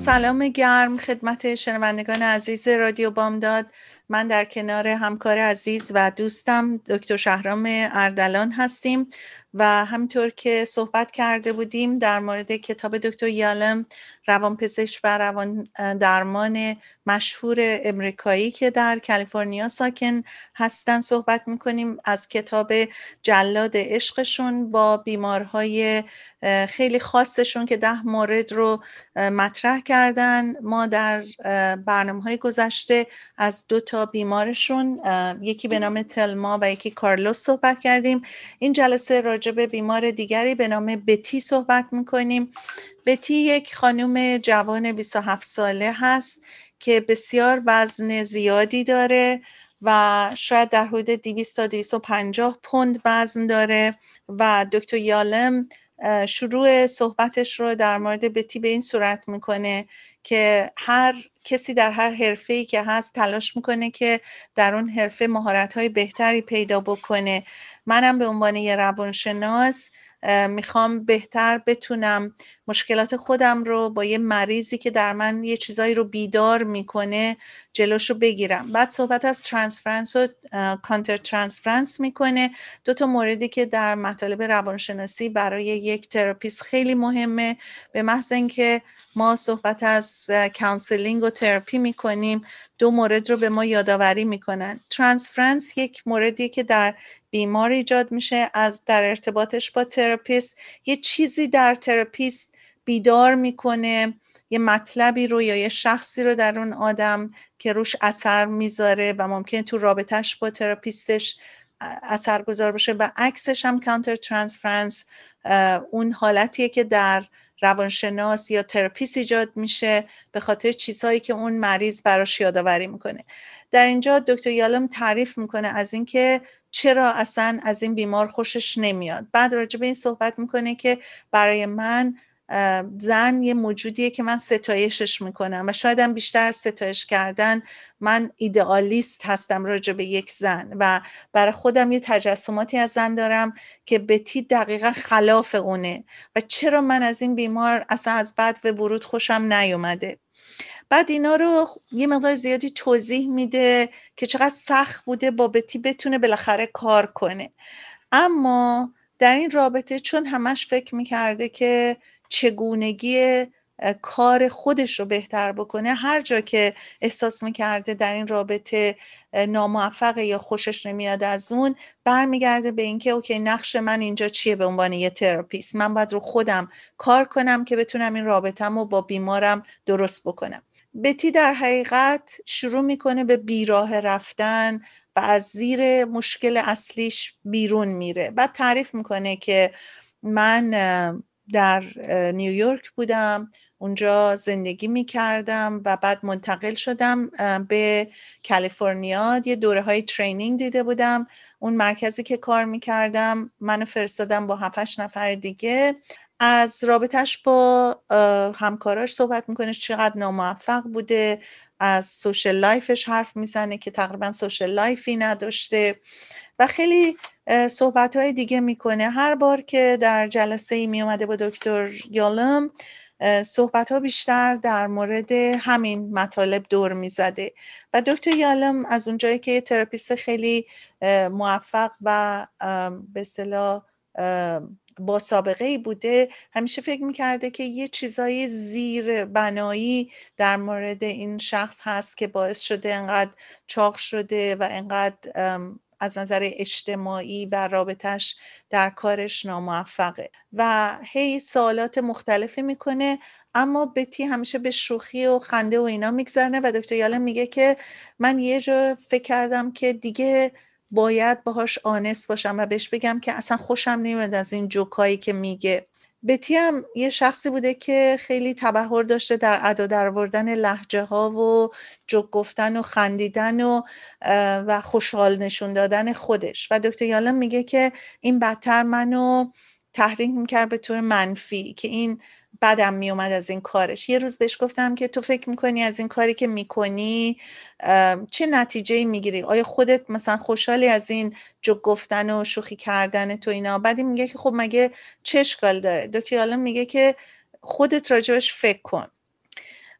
سلام گرم خدمت شنوندگان عزیز رادیو بامداد. من در کنار همکار عزیز و دوستم دکتر شهرام اردلان هستیم. و همینطور که صحبت کرده بودیم در مورد کتاب دکتر یالم روانپزشک و روان درمان مشهور امریکایی که در کالیفرنیا ساکن هستن صحبت می‌کنیم از کتاب جلاد عشقشون با بیمارهای خیلی خاصشون که ده مورد رو مطرح کردن. ما در برنامه های گذشته از دو تا بیمارشون یکی به نام تلما و یکی کارلوس صحبت کردیم. این جلسه راجع به بیمار دیگری به نام بتی صحبت می‌کنیم. بتی یک خانم جوان 27 ساله هست که بسیار وزن زیادی داره و شاید در حدود 200 تا 250 پوند وزن داره و دکتر یالم شروع صحبتش رو در مورد بتی به این صورت می‌کنه که هر کسی در هر حرفه که هست تلاش می‌کنه که در اون حرفه مهارت های بهتری پیدا بکنه. منم به عنوان یه روانشناس می‌خوام بهتر بتونم مشکلات خودم رو با یه مریضی که در من یه چیزایی رو بیدار می‌کنه جلوش رو بگیرم. بعد صحبت از ترانسفرنس و counter transference می‌کنه. دو تا موردی که در مطالب روانشناسی برای یک تراپیست خیلی مهمه. به محض اینکه ما صحبت از counseling و تراپی می‌کنیم دو مورد رو به ما یادآوری می‌کنن. transference یک موردی که در بیمار ایجاد میشه از در ارتباطش با تراپیست یه چیزی در تراپیست بیدار می‌کنه یه مطلبی رو یا یه شخصی رو در اون آدم که روش اثر می‌ذاره و ممکن تو رابطهش با تراپیستش اثر گذار باشه. و عکسش هم counter transference اون حالتیه که در روانشناس یا تراپیست ایجاد میشه به خاطر چیزهایی که اون مریض براش یادآوری می‌کنه. در اینجا دکتر یالم تعریف می‌کنه از اینکه چرا اصلا از این بیمار خوشش نمیاد. بعد راجع به این صحبت می‌کنه که برای من زن یه موجودیه که من ستایشش می‌کنم و شایدم بیشتر ستایش کردن من ایدئالیست هستم راجع به یک زن و برای خودم یه تجسماتی از زن دارم که بتی دقیقا خلاف اونه و چرا من از این بیمار اصلا از بد و برود خوشم نیومده. بعد اینا رو یه مقدار زیادی توضیح میده که چقدر سخت بوده با بتی بتونه بالاخره کار کنه. اما در این رابطه چون همش فکر می‌کرده که چگونگی کار خودش رو بهتر بکنه هر جا که احساس می‌کرده در این رابطه ناموفقه یا خوشش نمیاد از اون برمیگرده به اینکه okay نقش من اینجا چیه به عنوان یه تراپیست؟ من باید رو خودم کار کنم که بتونم این رابطم رو با بیمارم درست بکنم. بتی در حقیقت شروع می‌کنه به بیراه رفتن و از زیر مشکل اصلیش بیرون میره. بعد تعریف می‌کنه که من در نیویورک بودم اونجا زندگی می کردم و بعد منتقل شدم به کالیفرنیا. یه دوره های ترینینگ دیده بودم. اون مرکزی که کار می کردم منو فرستادم با 7 نفر دیگه. از رابطش با همکاراش صحبت می‌کنه چقدر ناموفق بوده. از social life ش حرف می‌زنه که تقریبا social life ی نداشته. و خیلی صحبت های دیگه می‌کنه. هر بار که در جلسه ای می اومده با دکتر یالم صحبت ها بیشتر در مورد همین مطالب دور می‌زده. و دکتر یالم از اونجایی که تراپیست خیلی موفق و به اصطلاح با سابقه ای بوده همیشه فکر می‌کرده که یه چیزای زیر بنایی در مورد این شخص هست که باعث شده انقدر چاق شده و انقدر از نظر اجتماعی و رابطش در کارش ناموفقه و هی سوالات مختلفی می‌کنه اما بتی همیشه به شوخی و خنده و اینا میگذرنه و دکتر یالم میگه که من یه جا فکر کردم که دیگه باید باهاش آنست باشم و بهش بگم که اصلا خوشم نمیاد از این جوکایی که میگه. بتی هم یه شخصی بوده که خیلی تبهر داشته در ادا دروردن لحجه ها و جوک گفتن و خندیدن و و خوشحال نشون دادن خودش. و دکتر یالم میگه که این بدتر منو تحریک می‌کرد به طور منفی که این بدم میومد از این کارش. یه روز بهش گفتم که تو فکر می‌کنی از این کاری که می‌کنی چه نتیجه می‌گیری؟ آیا خودت مثلا خوشحالی از این جو گفتن و شوخی کردن تو اینا؟ بعدی میگه که خب مگه چه اشکال داره. دکتر میگه که خودت راجبش فکر کن.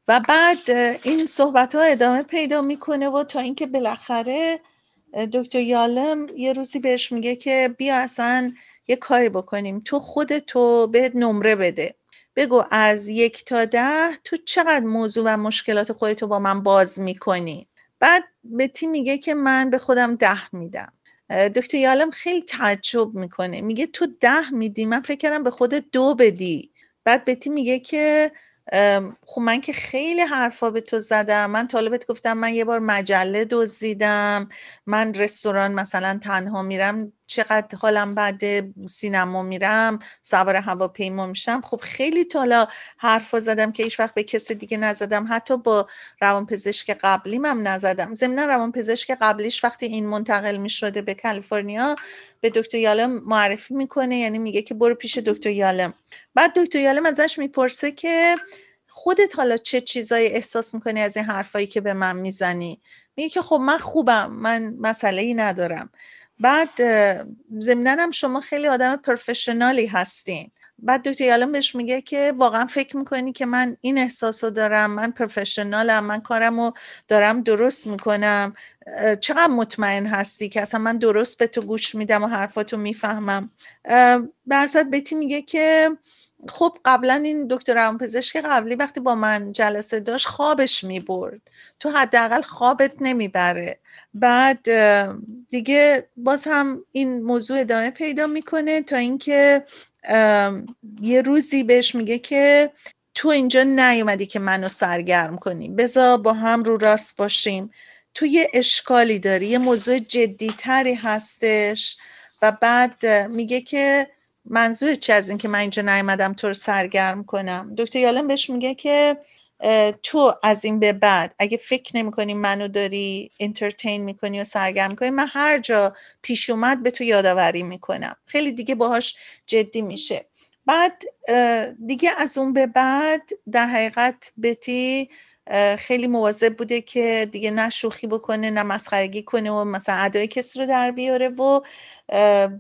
و بعد این صحبت ها ادامه پیدا می‌کنه و تا اینکه بالاخره دکتر یالم یه روزی بهش میگه که بیا اصلا یه کاری بکنیم. تو خودتو به نمره بده. بگو از یک تا ده تو چقدر موضوع و مشکلات خودتو با من باز می‌کنی؟ بعد بتی میگه که من به خودم ده میدم. دکتر یالم خیلی تعجب می‌کنه. میگه تو ده میدی من فکر کردم به خودت دو بدی. بعد بتی میگه که خب من که خیلی حرفا به تو زدم. من طالبت گفتم من یه بار مجله دزدیدم. من رستوران مثلا تنها میرم چقدر حالم بعد سینما میرم سوار هواپیما میشم. خب خیلی تالا حرفا زدم که هیچ وقت به کسی دیگه نزدم. حتی با روانپزشک قبلیم هم نزدم. ضمن روانپزشک قبلیش وقتی این منتقل می‌شده به کالیفرنیا به دکتر یالم معرفی می‌کنه. یعنی میگه که برو پیش دکتر یالم. بعد دکتر یالم ازش می‌پرسه که خودت حالا چه چیزایی احساس می‌کنی از این حرفایی که به من می‌زنی؟ میگه که خب من خوبم من مسئله ای ندارم. بعد ضمنا شما خیلی آدم پروفشنالی هستین. بعد دکتر یالم بهش میگه که واقعا فکر می‌کنی که من این احساس دارم من پروفشنالم من کارم دارم درست می‌کنم. چقدر مطمئن هستی که اصلا من درست به تو گوش میدم و حرفاتو می‌فهمم؟ برزد بتی میگه که خب قبلا این دکتر روانپزشک قبلی وقتی با من جلسه داشت خوابش می‌برد. تو حداقل خوابت نمی‌بره. بعد دیگه باز هم این موضوع ادامه پیدا می‌کنه تا اینکه یه روزی بهش میگه که تو اینجا نیومدی که منو سرگرم کنی. بذار با هم رو راست باشیم. تو یه اشکالی داری یه موضوع جدیتری هستش و بعد میگه که منظور چی از این که من اینجا نیومدم تو رو سرگرم کنم؟ دکتر یالم بهش میگه که تو از این به بعد اگه فکر نمی کنی منو داری انترتین می‌کنی و سرگرم کنی من هر جا پیش اومد به تو یادآوری می‌کنم. خیلی دیگه باهاش جدی میشه. بعد دیگه از اون به بعد در حقیقت بتی خیلی مواظب بوده که دیگه نه شوخی بکنه نه مسخرگی کنه و مثلا ادای کسی رو در بیاره و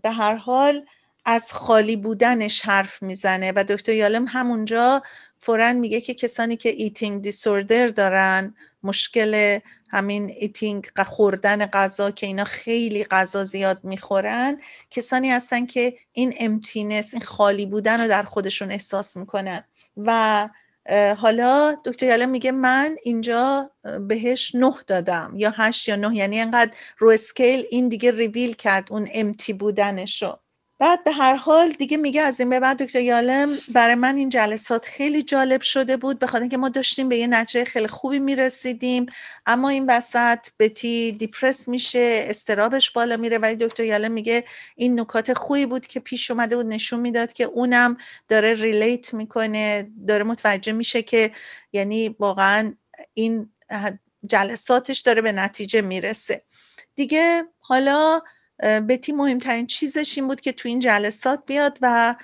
به هر حال از خالی بودنش حرف می‌زنه و دکتر یالم همونجا فورا میگه که کسانی که eating disorder دارن مشکل همین eating خوردن غذا که اینا خیلی غذا زیاد می‌خورن کسانی هستن که این emptiness این خالی بودن رو در خودشون احساس می‌کنن. و حالا دکتر یالم میگه من اینجا بهش نه دادم یا هشت یا نه یعنی انقدر رو scale این دیگه ریویل کرد اون empty بودنشو. بعد به هر حال دیگه میگه از این به بعد دکتر یالم برای من این جلسات خیلی جالب شده بود به خاطر اینکه ما داشتیم به یه نتیجه خیلی خوبی می‌رسیدیم. اما این وسط بتی depressed میشه اضطرابش بالا میره. ولی دکتر یالم میگه این نکات خوبی بود که پیش اومده بود نشون می‌داد که اونم داره ریلیت می‌کنه داره متوجه میشه که یعنی واقعا این جلساتش داره به نتیجه می‌رسه. دیگه حالا بتی مهمترین چیزش این بود که تو این جلسات بیاد و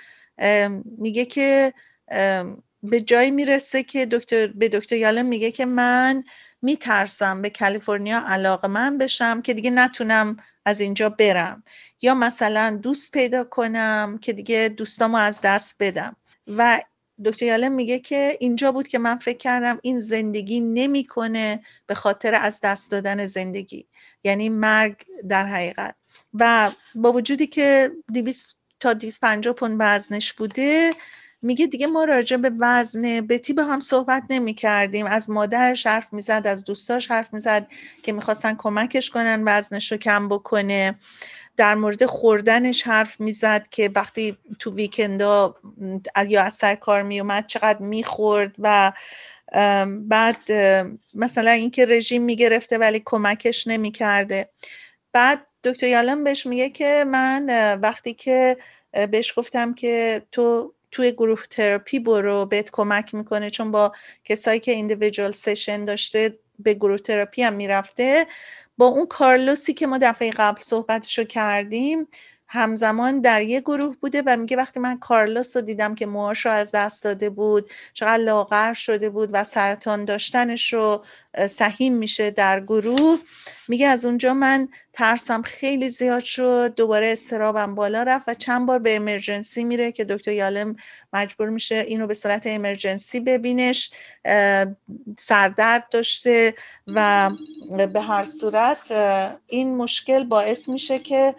میگه که به جایی می‌رسه که دکتر به دکتر یالم میگه که من میترسم به کالیفرنیا علاقه من بشم که دیگه نتونم از اینجا برم. یا مثلا دوست پیدا کنم که دیگه دوستامو از دست بدم. و دکتر یالم میگه که اینجا بود که من فکر کردم این زندگی نمی‌کنه به خاطر از دست دادن زندگی. یعنی مرگ در حقیقت. و با وجودی که 200 تا 250 پوند وزنش بوده میگه دیگه ما راجع به وزن بتی با هم صحبت نمی کردیم از مادرش حرف می‌زد از دوستاش حرف می‌زد که می‌خواستن کمکش کنن وزنش رو کم بکنه. در مورد خوردنش حرف می‌زد که وقتی تو ویکندا یا از سر کار میومد چقدر می‌خورد و بعد مثلا اینکه رژیم می‌گرفته ولی کمکش نمی‌کرده. بعد دکتر یالم بهش میگه که من وقتی که بهش گفتم که تو توی گروه تراپی برو بهت کمک می‌کنه چون با کسایی که ایندیویدوال سشن داشته به گروه تراپی هم می‌رفته با اون کارلوسی که ما دفعه قبل صحبتشو کردیم همزمان در یه گروه بوده و میگه وقتی من کارلوس رو دیدم که موهاش رو از دست داده بود چقدر لاغر شده بود و سرطان داشتنش رو سهیم میشه در گروه. میگه از اونجا من ترسم خیلی زیاد شد دوباره استرابم بالا رفت و چند بار به امرجنسی میره که دکتر یالم مجبور میشه اینو به صورت امرجنسی ببینش سردرد داشته و به هر صورت این مشکل باعث میشه که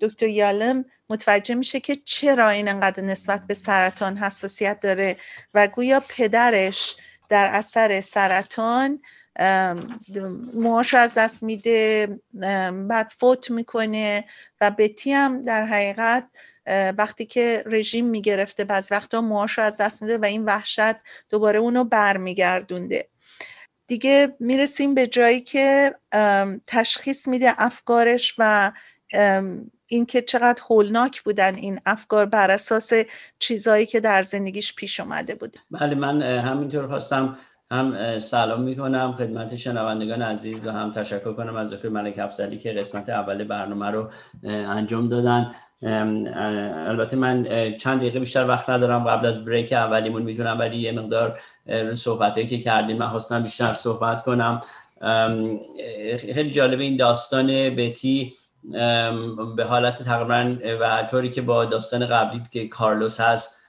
دکتر یالم متوجه میشه که چرا این انقدر نسبت به سرطان حساسیت داره و گویا پدرش در اثر سرطان موهاش از دست میده بعد فوت می‌کنه و بتی هم در حقیقت وقتی که رژیم می‌گرفته بعض وقتا موهاش از دست میده و این وحشت دوباره اونو برمیگردونده. دیگه می‌رسیم به جایی که تشخیص میده افکارش و اینکه چقدر هولناک بودن این افکار بر اساس چیزایی که در زندگیش پیش اومده بود. بله من همینطور خواستم هم سلام می‌کنم خدمت شنوندگان عزیز و هم تشکر کنم از دکتر ملک افزلی که قسمت اول برنامه رو انجام دادن. البته من چند دقیقه بیشتر وقت ندارم قبل از بریک اولیمون می‌تونم ولی یه مقدار صحبت که کردیم من خواستم بیشتر صحبت کنم. خیلی جالب این داستان بتی به حالت تقریبا و طوری که با داستان قبلی که کارلوس هست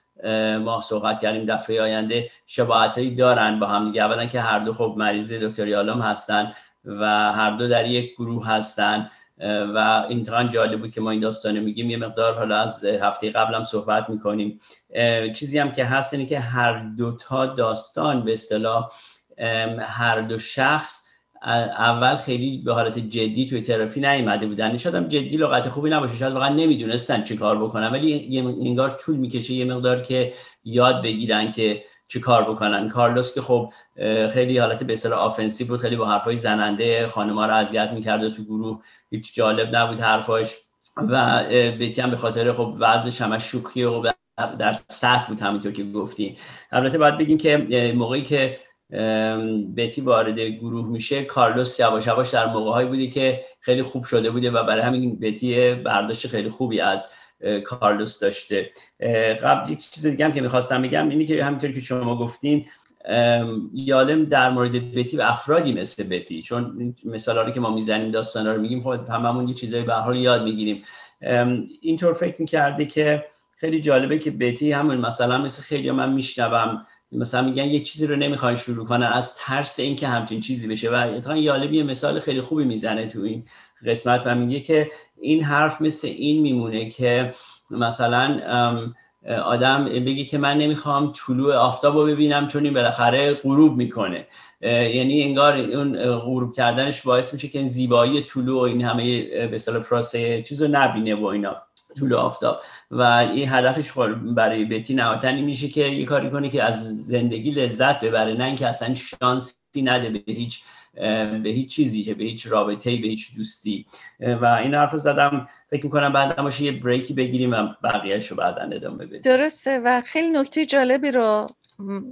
ما صحبت کردیم دفعه آینده شباهتایی دارن با هم دیگه. اولا که هر دو خب مریض دکتر یالام هستن و هر دو در یک گروه هستن و این جالب بود که ما این داستانه میگیم. یه مقدار حالا از هفته قبلم صحبت می‌کنیم. چیزی هم که هست اینه که هر دوتا داستان به اصطلاح هر دو شخص اول خیلی به حالت جدی توی تراپی نیومده بودن. شاید هم جدی لغت خوبی نباشه شاید واقعا نمی‌دونستن چی کار بکنن ولی انگار طول می‌کشه یه مقدار که یاد بگیرن که چی کار بکنن. کارلوس که خب خیلی حالت به اصطلاح آفنسی بود خیلی با حرفای زننده خانم‌ها رو اذیت می‌کرد و تو گروه هیچ جالب نبود حرفاش. و بیتی هم به خاطر خب وضعش همش شوخی و در سطح بود همینطور که گفتی. البته باید بگیم که موقعی که بتی وارد گروه میشه. کارلوس یواش یواش در موقعهایی بودی که خیلی خوب شده بوده و برای همین بتی برداشت خیلی خوبی از کارلوس داشته. قبل یک چیز دیگه هم که می‌خواستم بگم اینی که همینطور که شما گفتین یالم در مورد بتی و افرادی مثل بتی. چون مثالا که ما می‌زنیم داستانا رو میگیم خب هممون یه چیزایی به حال یاد می‌گیریم. اینطور فکر می‌کرده که خیلی جالبه که بتی همون مثلا مثل خیلی من میشنوم. مثلا میگن یه چیزی رو نمی‌خوان شروع کنن از ترس اینکه همچین چیزی بشه. و اتفاقا یالبی مثال خیلی خوبی می‌زنه تو این قسمت و میگه که این حرف مثل این میمونه که مثلا آدم بگه که من نمی‌خوام طلوع آفتاب رو ببینم چون این بالاخره غروب می‌کنه. یعنی انگار اون غروب کردنش باعث میشه که زیبایی طلوع و این همه به اصطلاح پروسه چیز رو نبینه و اینا. طول آفتاب. و این هدفش برای بتی نهایتا میشه که یه کاری کنه که از زندگی لذت ببره نه اینکه اصلا شانسی نده به هیچ به هیچ چیزی که به هیچ رابطه به هیچ دوستی. و این حرف رو زدم. فکر می‌کنم بعد باشه یه بریکی بگیریم و بقیهش رو بعدا ادامه بدیم. درسته. و خیلی نکته جالبی رو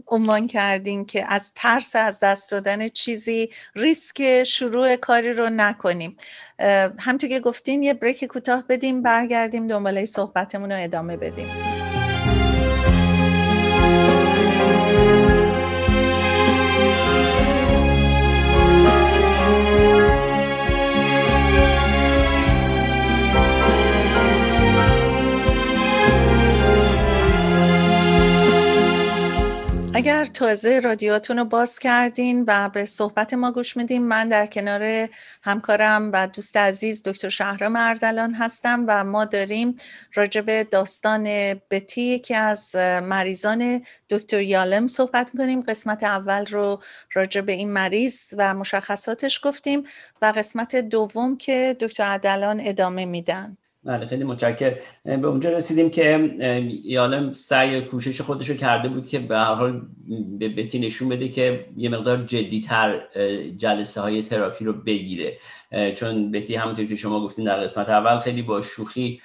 عنوان کردیم که از ترس از دست دادن چیزی ریسک شروع کاری رو نکنیم. همطور که گفتین یه بریک کوتاه بدیم برگردیم دنباله صحبتمون رو ادامه بدیم. اگر تازه رادیوتون رو باز کردین و به صحبت ما گوش میدین من در کنار همکارم و دوست عزیز دکتر شهرام اردلان هستم و ما داریم راجب داستان بتی که از مریضان دکتر یالم صحبت می‌کنیم. قسمت اول رو راجب این مریض و مشخصاتش گفتیم و قسمت دوم که دکتر اردلان ادامه میدن. بله خیلی متشکر به اونجا رسیدیم که یالم سعی کوشش خودش رو کرده بود که به هر حال به بتی نشون بده که یه مقدار جدیتر جلسه های تراپی رو بگیره. چون بتی همونطور که شما گفتین در قسمت اول خیلی با شوخی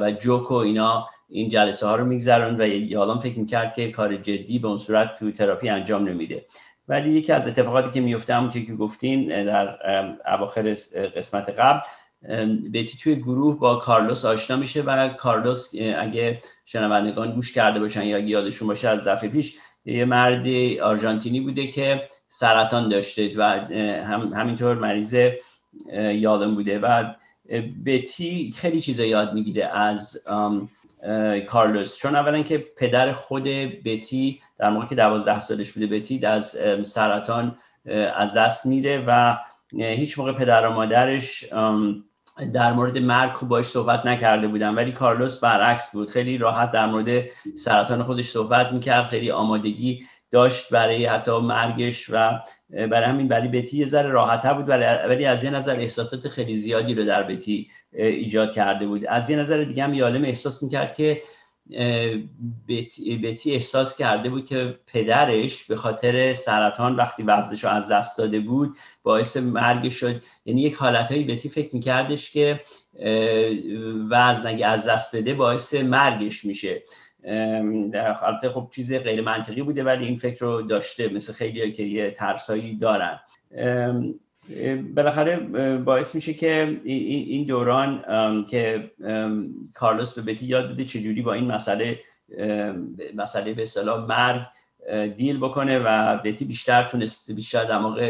و جوک و اینا این جلسه ها رو میگذرون و یالم فکر می‌کرد که کار جدی به اون صورت تو تراپی انجام نمیده. ولی یکی از اتفاقاتی که میفته همونطور که گفتین در اواخر قسمت قبل بیتی توی گروه با کارلوس آشنا میشه و کارلوس اگه شنوندگان گوش کرده باشن یا یادشون باشه از دفعه پیش یه مرد آرژانتینی بوده که سرطان داشته و هم همینطور مریض یادم بوده و بیتی خیلی چیزا یاد می‌گیره از کارلوس. چون اولا که پدر خود بیتی در موقع که دوازده سالش بوده بیتی از سرطان از دست میره و هیچ موقع پدر و مادرش در مورد مرگ باش صحبت نکرده بودن ولی کارلوس برعکس بود. خیلی راحت در مورد سرطان خودش صحبت می‌کرد خیلی آمادگی داشت برای حتی مرگش و برای همین برای بتی یه ذره راحتتر بود ولی از یه نظر احساسات خیلی زیادی رو در بتی ایجاد کرده بود. از یه نظر دیگه هم یالم احساس می‌کرد که بتی احساس کرده بود که پدرش به خاطر سرطان وقتی وزنش رو از دست داده بود باعث مرگ شد. یعنی یک حالتهایی بتی فکر میکردش که وزن اگه از دست بده باعث مرگش میشه. در حالت خب چیز غیر منطقی بوده ولی این فکر رو داشته مثل خیلی که یه ترسایی دارن. بالاخره باعث میشه که این دوران که کارلوس به بتی یاد بده چجوری با این مسئله مسئله به اصطلاح مرگ دیل بکنه و بتی بیشتر تونست بیشتر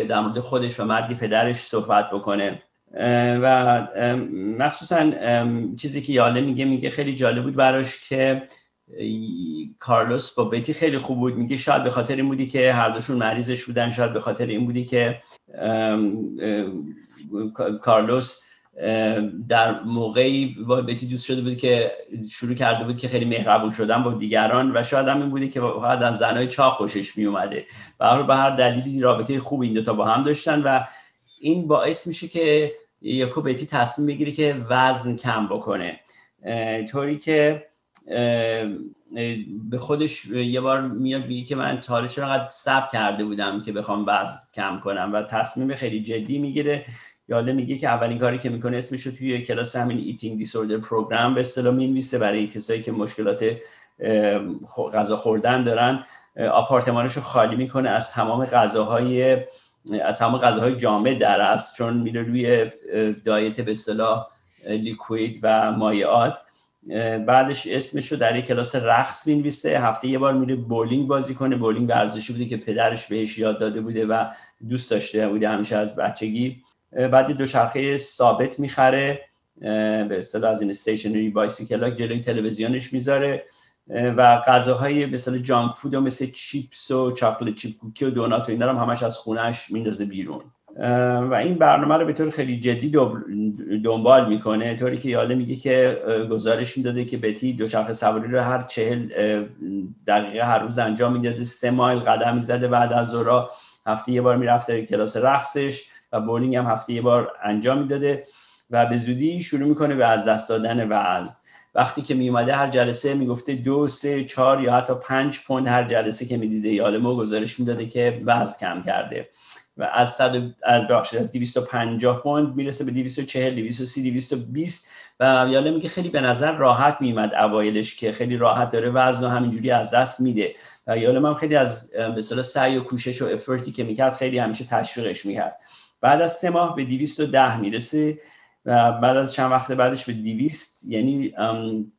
در مورد خودش و مرگ پدرش صحبت بکنه. و مخصوصا چیزی که یاله میگه میگه خیلی جالب بود براش که کارلوس با بیتی خیلی خوب بود. میگه شاید به خاطر این بودی که هر دوشون مریضش بودن شاید به خاطر این بودی که کارلوس در موقعی با بیتی دوست شده بود که شروع کرده بود که خیلی مهربون شدن با دیگران و شاید هم این بودی که فقط از زنهای چاق خوشش می اومده و به هر دلیلی رابطه خوب این دوتا با هم داشتن و این باعث میشه که یهو بتی تصمیم بگیره که وزن کم بکنه. طوری که به خودش یه بار میاد میگه که من تا چرا صبر کرده بودم که بخوام وزن کم کنم و تصمیم خیلی جدی می‌گیره. یالم میگه که اولین کاری که می‌کنه اسمش رو توی کلاس همین eating disorder program به اصطلاح می‌نویسه برای کسایی که مشکلات غذا خوردن دارن. آپارتمانش رو خالی می‌کنه از تمام غذاهای از تمام غذاهای جامد در است چون میره روی diet به اصطلاح liquid و مایعات. بعدش اسمش رو در یک کلاس رقص می‌نویسه. هفته یه بار میره بولینگ بازی کنه. بولینگ ورزشی بوده که پدرش بهش یاد داده بوده و دوست داشته بوده همیشه از بچگی. بعد دوچرخه ثابت می‌خره. به اصطلاح از این stationary bicycle جلوی تلویزیونش می‌ذاره. و غذاهای اصطلاح جانک فود مثل چیپس و چاکلت چیپ کوکی و دونات و اینا هم همش از خونهش میندازه بیرون. و این برنامه رو به طور خیلی جدی دنبال می‌کنه. طوری که یاله میگه که گزارش می‌داده که بتی دوچرخه سواری رو هر چهل دقیقه هر روز انجام می‌داده. سه مایل قدم می‌زده بعد از ظهر. هفته یه بار می‌رفته کلاس رقصش و بولینگ هم هفته یه بار انجام می‌داده و به زودی شروع می‌کنه به از دست دادن وزن وقتی که میومده هر جلسه می‌گفته دو سه چهار یا حتی پنج پوند هر جلسه که می‌دیده. یاله ما گزارش می‌داده که وزن کم کرده. و از صد از بخش از 250 پوند می‌رسه به 240 230 220 و یاله میگه خیلی به نظر راحت میمد اوایلش که خیلی راحت داره وزن همینجوری از دست میده. و یاله هم خیلی از به سعی و کوشش و افرتی که می‌کرد خیلی همیشه تشویقش می‌کرد. بعد از سه ماه به 210 می‌رسه و بعد از چند وقت بعدش به 200 یعنی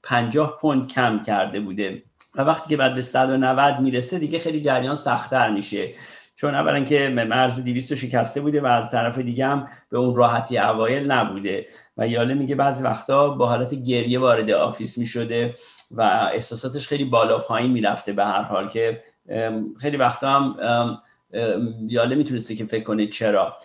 50 پوند کم کرده بوده. و وقتی که بعد به 190 می‌رسه دیگه خیلی جریان سختتر میشه. چون اولا که مرز 200 شکسته بوده و از طرف دیگه هم به اون راحتی اوایل نبوده. و یاله میگه بعضی وقتا با حالت گریه وارد آفیس می‌شده و احساساتش خیلی بالا پایین می‌رفته به هر حال که خیلی وقتا هم یاله می‌تونسته که فکر کنه چرا.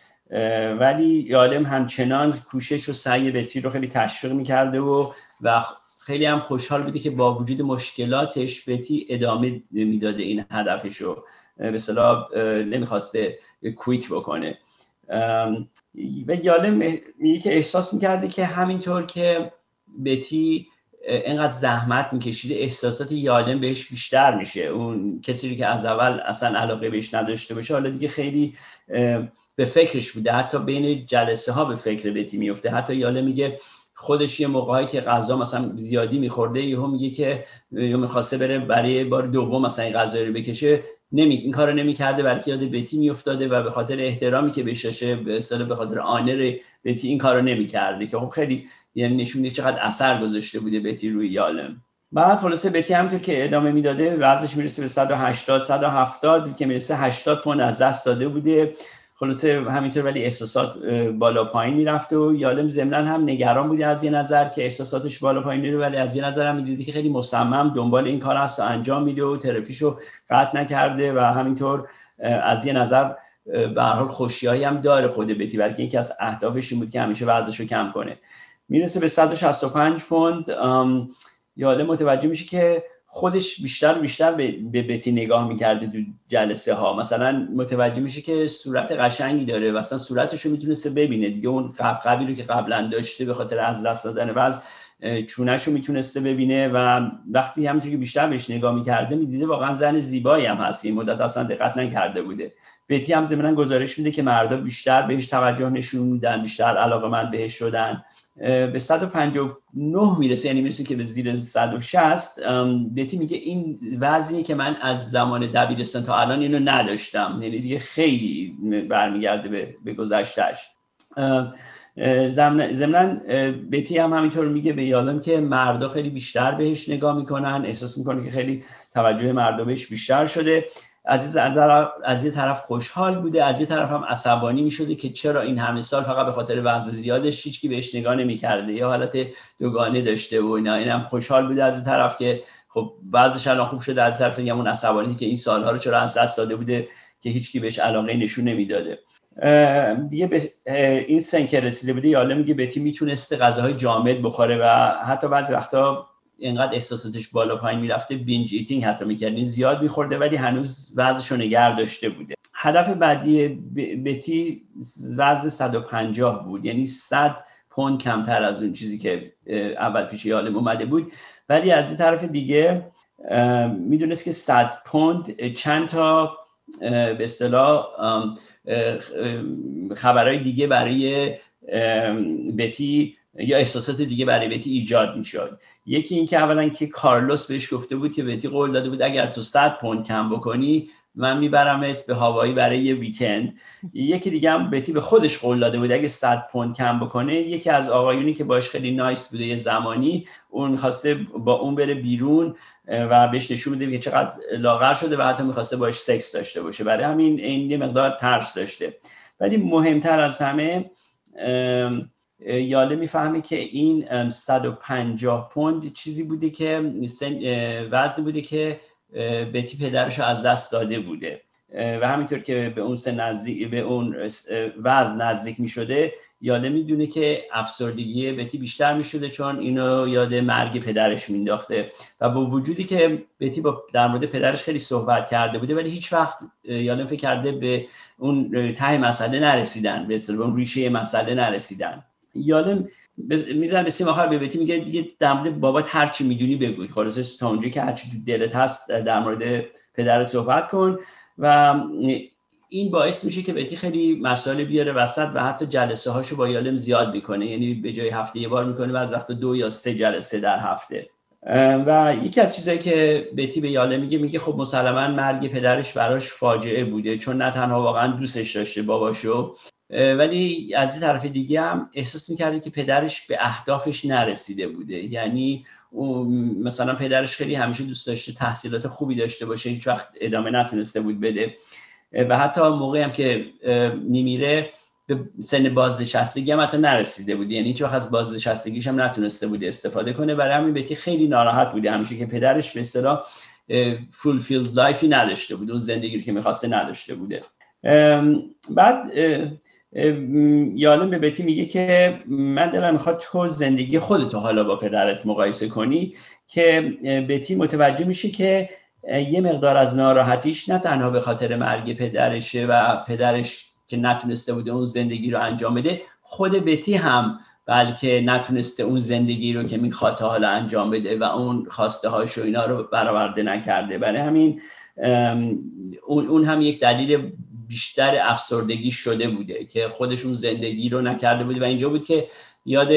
ولی یالم همچنان کوشش و سعی بتی رو خیلی تشویق می‌کرده و و خیلی هم خوشحال بوده که با وجود مشکلاتش بتی ادامه می‌داده این هدفش رو به صلاح نمی‌خواسته کویت بکنه. و یالم میگه که احساس می‌کرده که همینطور که بتی اینقدر زحمت میکشیده احساسات یالم بهش بیشتر میشه. اون کسی که از اول اصلا علاقه بهش نداشته باشه حالا دیگه خیلی به فکرش بوده. حتی بین جلسه ها به فکر بتی میفته. حتی یاله میگه خودش یه موقعی که غذا مثلا زیادی میخورده یهو میگه که یا می‌خواسته بره برای بار دوم مثلا این غذا رو بکشه. نمی این کارو نمی‌کرده بلکه یاد بتی میافتاده و به خاطر احترامی که بهش داشته به به خاطر آنر بتی این کارو نمی‌کرده که خب خیلی یعنی نشون میده چقدر اثر گذاشته بوده بتی روی یالم بعد خلاصه بتی همونطور که ادامه می‌داده وزنش می‌رسه به 180 170 که می‌رسه 80 پوند از دست داده بوده. خلاصه همینطور ولی احساسات بالا پایین می‌رفته و یالم ضمنا هم نگران بوده از یه نظر که احساساتش بالا پایین میره ولی از یه نظر هم می‌دیده که خیلی مصمم دنبال این کار هست و انجام میده و ترپیشو قطع نکرده و همینطور از یه نظر به حال خوشیایی هم داره خود بتی بلکه یکی از اهدافش این بود که همیشه وزنشو کم کنه. می‌رسه به 165 پوند یالم متوجه میشه که خودش بیشتر بیشتر به, بتی نگاه می‌کرده تو جلسه ها مثلا متوجه میشه که صورت قشنگی داره و اصلا صورتش رو می‌تونسته ببینه. دیگه اون قبقبی رو که قبلا داشته به خاطر از دست دادن وز چونش رو می‌تونسته ببینه و وقتی همینطور که بیشتر بهش نگاه می‌کرده می‌دیده واقعا زن زیبایی هم هست این مدت اصلا دقت نکرده بوده. بتی هم زمینن گزارش میده که مردا بیشتر بهش توجه نشون میدن بیشتر علاقه من بهش شدن. به 159 می‌رسه یعنی می‌رسه که به زیر 160 بتی میگه این وضعی که من از زمان دبیرستان تا الان اینو نداشتم. یعنی دیگه خیلی برمیگرده به, به گذشتهش ضمنا بتی هم همینطور میگه به یادم که مردا خیلی بیشتر بهش نگاه می‌کنن احساس می‌کنه که خیلی توجه مردا بهش بیشتر شده. از از یه طرف خوشحال بوده از یه طرف هم عصبانی می که چرا این همه سال فقط به خاطر وضع زیادش هیچکی بهش نگاه نمی‌کرده یا حالت دوگانه داشته و اینا. اینم خوشحال بوده از این طرف که خب وضعش الان خوب شده از طرف دیگه اون عصبانی که این سالها رو چرا از دست داده بوده که هیچکی بهش علاقه نشون نمی‌داده دیگه به این سن که رسیده بوده یالم میگه بتی می‌تونسته غذاهای جامد بخوره و حتی بعضی وقتا اینقدر احساساتش بالا پایین می‌رفته binge eating حتی می‌کرد یعنی زیاد میخورده ولی هنوز وزنشو نگه داشته بوده. هدف بعدی بتی وزن 150 بود. یعنی 100 پوند کمتر از اون چیزی که اول پیش یالم اومده بود. ولی از این طرف دیگه می‌دونست که 100 پوند چند تا به اصطلاح خبرهای دیگه برای بتی یا احساسات دیگه برای بتی ایجاد می‌شد. یکی اینکه اولا که کارلوس بهش گفته بود که بتی قول داده بود اگر تو 100 پوند کم بکنی من میبرمت به هوایی برای یه ویکند. یکی دیگه هم بتی به خودش قول داده بود اگه 100 پوند کم بکنه. یکی از آقایونی که باش خیلی نایس بوده یه زمانی اون خواسته با اون بره بیرون و بهش نشون بده که چقدر لاغر شده و حتی می‌خواسته باش سکس داشته باشه. برای همین این یه مقدار ترس داشته. ولی مهمتر از همه یاله می‌فهمه که این 150 پوند چیزی بوده که وزنی بوده که بتی پدرش از دست داده بوده. و همینطور که به اون سن نزدیک به اون وزن نزدیک می شده یاله می‌دونه که افسردگی بتی بیشتر می شده چون اینو یاد مرگ پدرش مینداخته و با وجودی که بتی با در مورد پدرش خیلی صحبت کرده بوده ولی هیچ وقت یاله فکر کرده به اون ته مسئله نرسیدن به اون ریشه مسئله نرسیدن. یادم میزن به سیم آخر به بیتی میگه دیگه در مورد بابات هر چی می‌دونی بگو. خلاص تا اونجایی که هر چی تو دلت هست در مورد پدر صحبت کن. و این باعث میشه که بیتی خیلی مسائل بیاره وسط و حتی جلسه هاشو با یالم زیاد می‌کنه. یعنی به جای هفته یه بار می‌کنه و از وقت دو یا سه جلسه در هفته. و یکی از چیزهایی که بیتی به یاله میگه میگه خب مسلما مرگ پدرش براش فاجعه بوده چون نه تنها واقعا دوستش داشته باباشو ولی از این طرف دیگه هم احساس می‌کرده که پدرش به اهدافش نرسیده بوده. یعنی مثلا پدرش خیلی همیشه دوست داشته تحصیلات خوبی داشته باشه هیچ وقت ادامه نتونسته بود بده. و حتی موقعی هم که میمیره به سن بازنشستگی هم حتی نرسیده بود. یعنی هیچ وقت از بازنشستگیش هم نتونسته بوده استفاده کنه. برای همین بتی خیلی ناراحت بوده همیشه که پدرش به اصطلاح fulfilled life ی نداشته بود. اون زندگی که می‌خواسته نداشته بوده. بعد یالم به بتی میگه که من دلم می‌خواد تو زندگی خودتو حالا با پدرت مقایسه کنی که بتی متوجه میشه که یه مقدار از ناراحتیش نه تنها به خاطر مرگ پدرشه و پدرش که نتونسته بوده اون زندگی رو انجام بده خود بتی هم بلکه نتونسته اون زندگی رو که می‌خواد تا حالا انجام بده و اون خواسته هاش و اینا رو برآورده نکرده. برای همین اون هم یک دلیل بیشتر افسردگی شده بوده که خودشون زندگی رو نکرده بوده و اینجا بود که یاد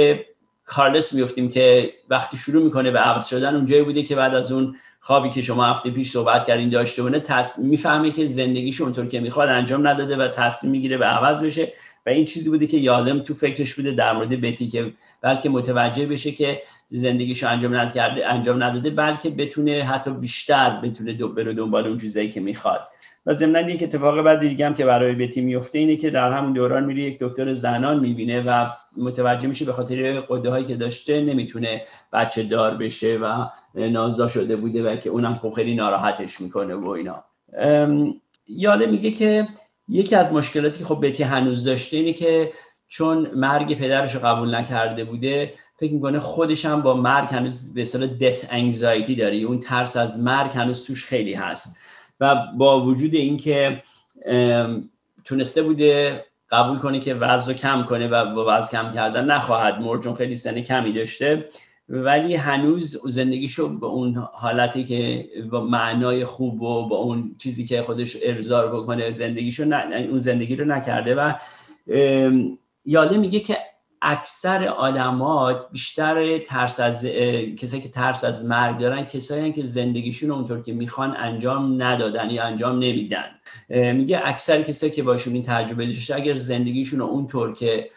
کارلس میفتیم که وقتی شروع می‌کنه به عوض شدن اونجایی بوده که بعد از اون خوابی که شما هفته پیش صحبت کردین داشته بونه می‌فهمه که زندگیش اونطور که می‌خواد انجام نداده و تصمیم می‌گیره به عوض بشه. و این چیزی بوده که یادم تو فکرش بوده در مورد بتی که بلکه متوجه بشه که زندگیشو انجام نداده انجام نداده بلکه بتونه حتی بیشتر بتونه دو بره دنبال اون چیزایی که می‌خواد. و ضمن یک اتفاق بعد دیگه هم که برای بتی میفته اینه که در همون دوران میره یک دکتر زنان می‌بینه و متوجه میشه به خاطر قده هایی که داشته نمی‌تونه بچه دار بشه و نازدا شده بوده و که اونم خب خیلی ناراحتش می‌کنه و اینا. یاده میگه که یکی از مشکلاتی که خب بتی هنوز داشته اینه که چون مرگ پدرش رو قبول نکرده بوده فکر می‌کنه خودش هم با مرگ هنوز به اصطلاح دث انگزایتی داره. اون ترس از مرگ هنوز توش خیلی هست. و با وجود اینکه تونسته بوده قبول کنه که وزن رو کم کنه و با وزن کم کردن نخواهد مرد چون خیلی سن کمی داشته ولی هنوز زندگیشو به اون حالتی که با معنای خوب و با اون چیزی که خودش ارزار بکنه زندگیشو نه، اون زندگی رو نکرده و یاده میگه که اکثر آدما بیشتر ترس از کسایی که ترس از مرگ دارن کسایی که زندگیشون اونطور که می‌خوان انجام ندادن یا انجام نمیدن. میگه اکثر کسایی که باشون این تجربه داشته اگر زندگیشون اونطور که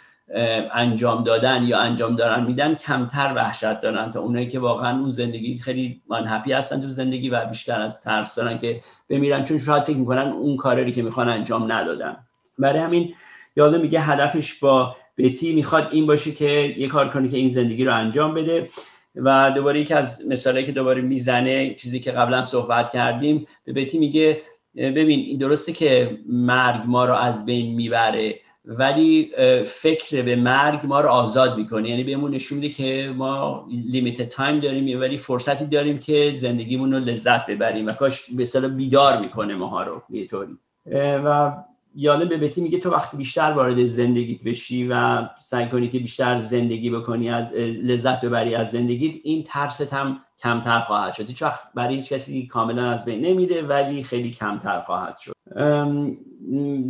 انجام دادن یا انجام دارن میدن کمتر وحشت دارن تا اونایی که واقعا اون زندگی خیلی منحپی هستن تو زندگی و بیشتر از ترس دارن که بمیرن. چون شاید فکر می‌کنن اون کاری که می‌خوان انجام ندادن. برای همین یاده میگه هدفش با بتی می‌خواد این باشه که یه کار کنه که این زندگی رو انجام بده و دوباره یکی از مثالایی که دوباره می‌زنه چیزی که قبلا صحبت کردیم به بتی میگه ببین درسته که مرگ ما رو از بین می‌بره ولی فکر به مرگ ما رو آزاد می‌کنه. یعنی بهمون نشون میده که ما لیمیت تایم داریم ولی فرصتی داریم که زندگیمون رو لذت ببریم و کاش به بیدار می‌کنه ماها رو. یه طوری. و یاله به بتی میگه تو وقتی بیشتر وارد زندگیت بشی و سعی کنی که بیشتر زندگی بکنی از لذت ببری از زندگیت این ترست هم کمتر خواهد شد. هیچ وقت برای هیچ کسی کاملا از بین نمیده ولی خیلی کمتر خواهد شد.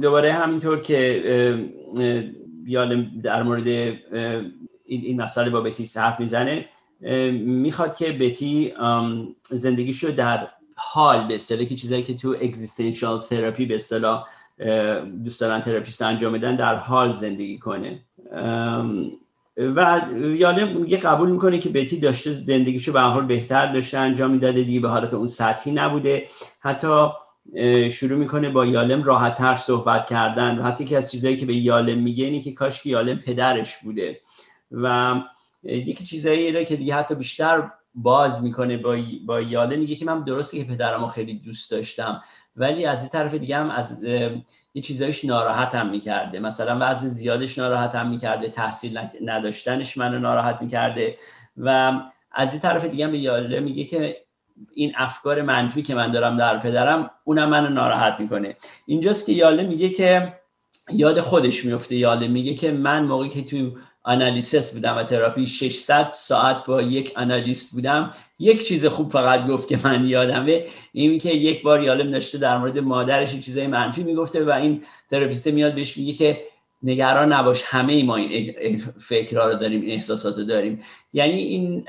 دوباره همینطور که یالم در مورد این مسئله با بتی حرف می‌زنه می‌خواد که بتی زندگیشو در حال به اصطلاح که چیزایی که تو existential therapy به اصطلاح دوست دارن تراپیست انجام بدن در حال زندگی کنه. و یالم یه قبول می‌کنه که بتی داشته زندگیشو به حال بهتر داشته انجام می‌داده دیگه به حالت اون سطحی نبوده. حتی شروع می‌کنه با یالم راحت تر صحبت کردن. و حتی که از چیزایی که به یالم میگه اینه که کاش که یالم پدرش بوده. و یکی چیزایی که دیگه حتی بیشتر باز می‌کنه با, با یالم. میگه که من درسته که پدرمو خیلی دوست داشتم. ولی از این طرف دیگه هم از یه چیزایش ناراحت هم می‌کرده. مثلا وضع زیادش ناراحت هم می‌کرده تحصیل نداشتنش منو ناراحت می‌کرده و از این طرف دیگه هم به یالم میگه که این افکار منفی که من دارم در پدرم اونم منو ناراحت می‌کنه. اینجاست که یالم میگه که یاد خودش میفته یالم میگه که من موقعی که تو analysis بودم و تراپی 600 ساعت با یک analyst بودم. یک چیز خوب فقط گفت که من یادمه این که یک بار یالم داشته در مورد مادرش چیزای منفی می‌گفته و این therapist میاد بهش میگه که نگران نباش همه‌ی ما این فکرها رو داریم این احساسات رو داریم. یعنی این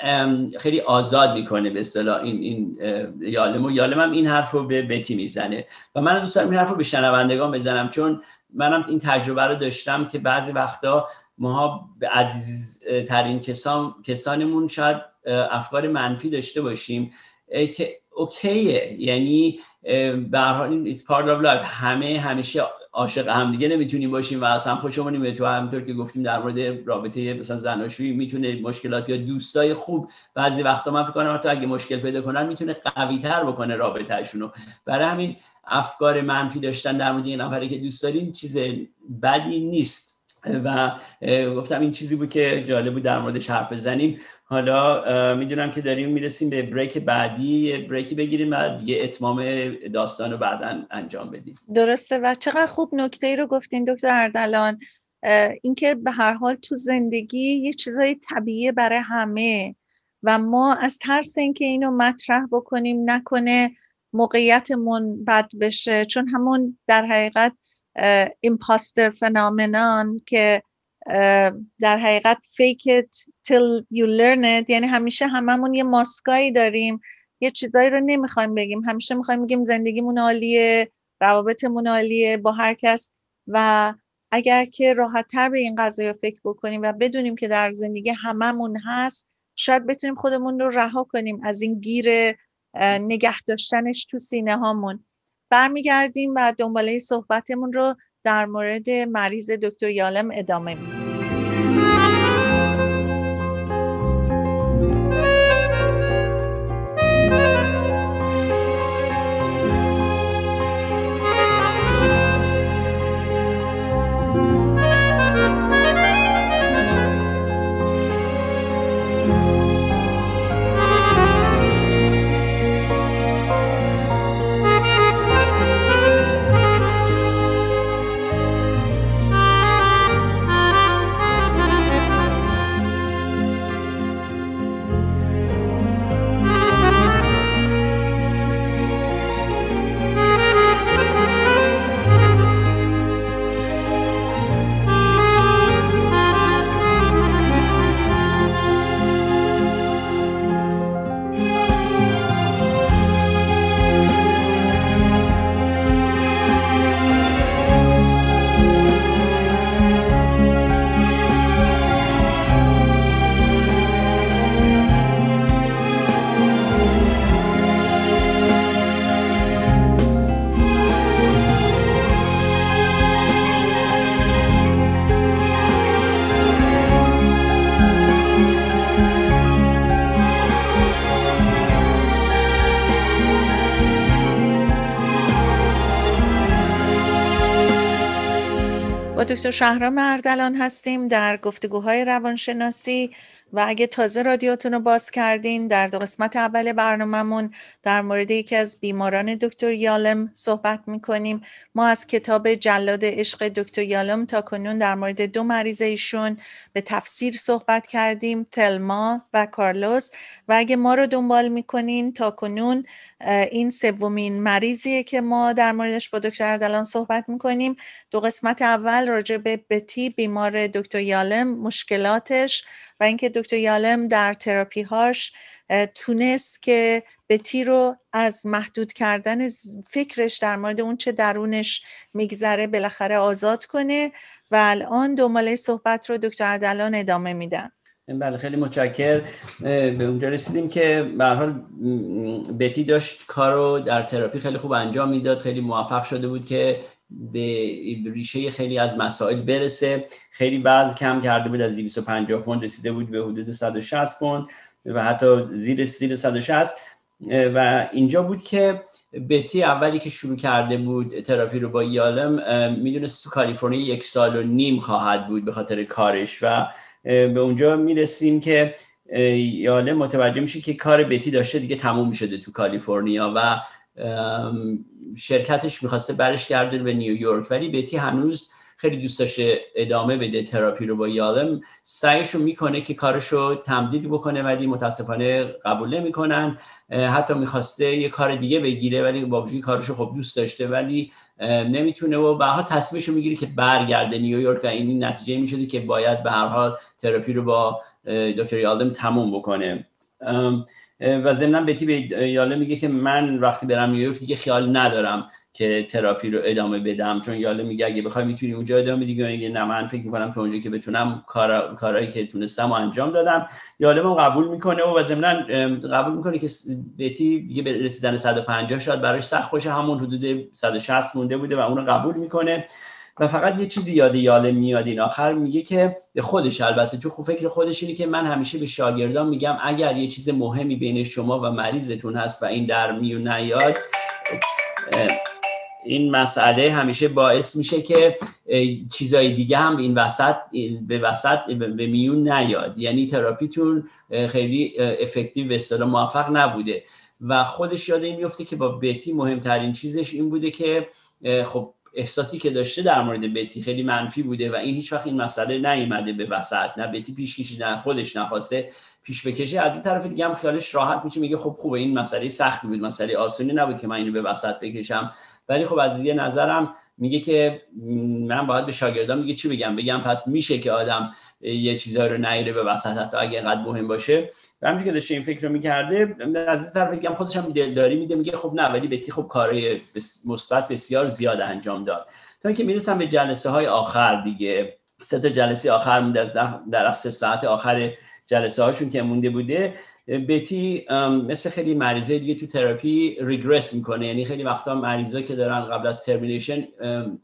خیلی آزاد می‌کنه به اصطلاح این این یالم و یالم هم این حرف رو به بتی می‌زنه. و من دوست دارم این حرف رو به شنوندگان بزنم چون منم این تجربه رو داشتم که بعضی وقتا ماها به عزیزترین کسان، کسانمون شاید افکار منفی داشته باشیم. که اوکیه. یعنی به هر حال این part of life. همه همیشه عاشق هم دیگه نمی‌تونیم باشیم و اصلا خوشمون نمیاد تو. همونطور که گفتیم در مورد رابطه مثلا زناشویی می‌تونه مشکلات یا دوستای خوب بعضی وقتا من فکر کنم حتی اگه مشکل پیدا کنن می‌تونه قوی تر بکنه رابطهشون رو برای همین افکار منفی داشتن در مورد این نفری که دوست دارین چیز بدی نیست. و گفتم این چیزی بود که جالب بود در موردش حرف بزنیم. حالا می‌دونم که داریم می‌رسیم به بریک بعدی بریکی بگیریم و دیگه اتمام داستان رو بعدا انجام بدیم. درسته و چقدر خوب نکته ای رو گفتین دکتر اردلان. اینکه به هر حال تو زندگی یه چیزای طبیعی برای همه و ما از ترس اینکه اینو مطرح بکنیم نکنه موقعیتمون بد بشه چون همون در حقیقت ایمپاستر فنامنان که در حقیقت fake it till you learn it. یعنی همیشه هممون یه ماسکایی داریم. یه چیزایی رو نمی‌خوایم بگیم. همیشه می‌خوایم بگیم زندگیمون عالیه روابطمون عالیه با هر کس. و اگر که راحت تر به این قضایی فکر بکنیم و بدونیم که در زندگی هممون هست شاید بتونیم خودمون رو رها کنیم از این گیر نگه داشتنش تو سینه هامون برمیگردیم و دنباله صحبتمون رو در مورد مریض دکتر یالم ادامه میدیم. دکتر شهرام اردلان هستیم در گفتگوهای روانشناسی. و اگه تازه رادیوتون رو باز کردین در دو قسمت اول برنامهمون در مورد یکی از بیماران دکتر یالم صحبت می‌کنیم. ما از کتاب جلاد عشق دکتر یالم تا کنون در مورد دو مریض ایشون به تفسیر صحبت کردیم تلما و کارلوس. و اگه ما رو دنبال می‌کنین تا کنون این سومین مریضیه که ما در موردش با دکتر اردلان صحبت می‌کنیم. دو قسمت اول راجع به بتی بیمار دکتر یالم مشکلاتش. و اینکه دکتر یالم در تراپی هاش تونست که بتی رو از محدود کردن فکرش در مورد اون چه درونش میگذره بالاخره آزاد کنه و الان دنباله صحبت رو دکتر اردلان ادامه میدن. بله خیلی متشکر. به اونجا رسیدیم که به حال بتی داشت کارو در تراپی خیلی خوب انجام می‌داد خیلی موفق شده بود که به ریشه خیلی از مسائل برسه. خیلی بعض کم کرده بود از 250 پوند رسیده بود به حدود 160 پوند و حتی زیر زیر 160 و اینجا بود که بتی اولی که شروع کرده بود تراپی رو با یالم می‌دونست تو کالیفرنیا یک سال و نیم خواهد بود به خاطر کارش و به اونجا می‌رسیم که یاله متوجه میشه که کار بتی داشته دیگه تموم شده تو کالیفرنیا و شرکتش می‌خواسته برش گردونه به نیویورک ولی بتی هنوز خیلی دوست داشته ادامه بده تراپی رو با یالم. سعیش رو می‌کنه که کارش رو تمدید بکنه ولی متاسفانه قبول نمی‌کنن. حتی می‌خواسته یه کار دیگه بگیره ولی با وجود کارش رو خب دوست داشته ولی نمی‌تونه و حال تصمیمش رو می‌گیره که برگرده نیویورک و این نتیجه می‌شده که باید به هر حال تراپی رو با دکتر یالم تموم بکنه. و ضمنا بتی به یاله میگه که من وقتی برم نیویورک دیگه خیال ندارم که تراپی رو ادامه بدم چون یاله میگه اگه بخوای می‌تونی اونجا ادامه بدی میگه نه من فکر می‌کنم که اونجا که بتونم کار... کارهایی که تونستم و انجام دادم. یاله ما قبول می‌کنه و ضمنا قبول می‌کنه که بتی دیگه به رسیدن 150 شاید براش سخت باشه. همون حدود 160 مونده بوده و اونو قبول می‌کنه. و فقط یه چیزی یاد یاله میاد این آخر میگه که خودش البته تو فکر خودش اینه که من همیشه به شاگردان میگم اگر یه چیز مهمی بین شما و مریضتون هست و این در میون نیاد این مسئله همیشه باعث میشه که چیزای دیگه هم این وسط به وسط به میون نیاد. یعنی تراپیتون خیلی افکتیو به موفق نبوده. و خودش یاد این میفته که با بتی مهمترین چیزش این بوده که خب احساسی که داشته در مورد بتی خیلی منفی بوده و این هیچ وقت این مسئله نیومده به وسط. نه بتی پیش کشیده نه خودش نخواسته پیش بکشه. از این طرف دیگه هم خیالش راحت میشه میگه خب خوبه این مسئله سختی بود مسئله آسونی نبود که من اینو به وسط بکشم. ولی خب از یه نظرم میگه که من باید به شاگردان میگه چی بگم؟ بگم پس میشه که آدم یه چیزا رو نیره به وسط حتی اگه قد مهم باشه. و همین که داشته این فکر رو می‌کرده از این طرف میگم خودش هم دلداری میده میگه خب نه ولی بتی خب کارهای مثبت بسیار زیاد انجام داد. تا اینکه می‌رسم به جلسه های آخر دیگه. سه تا جلسه آخر در, در سه ساعت آخر جلسه هاشون که مونده بوده. بتی مثل خیلی مریضای دیگه تو therapy regress می‌کنه. یعنی خیلی وقتا مریضا که دارن قبل از termination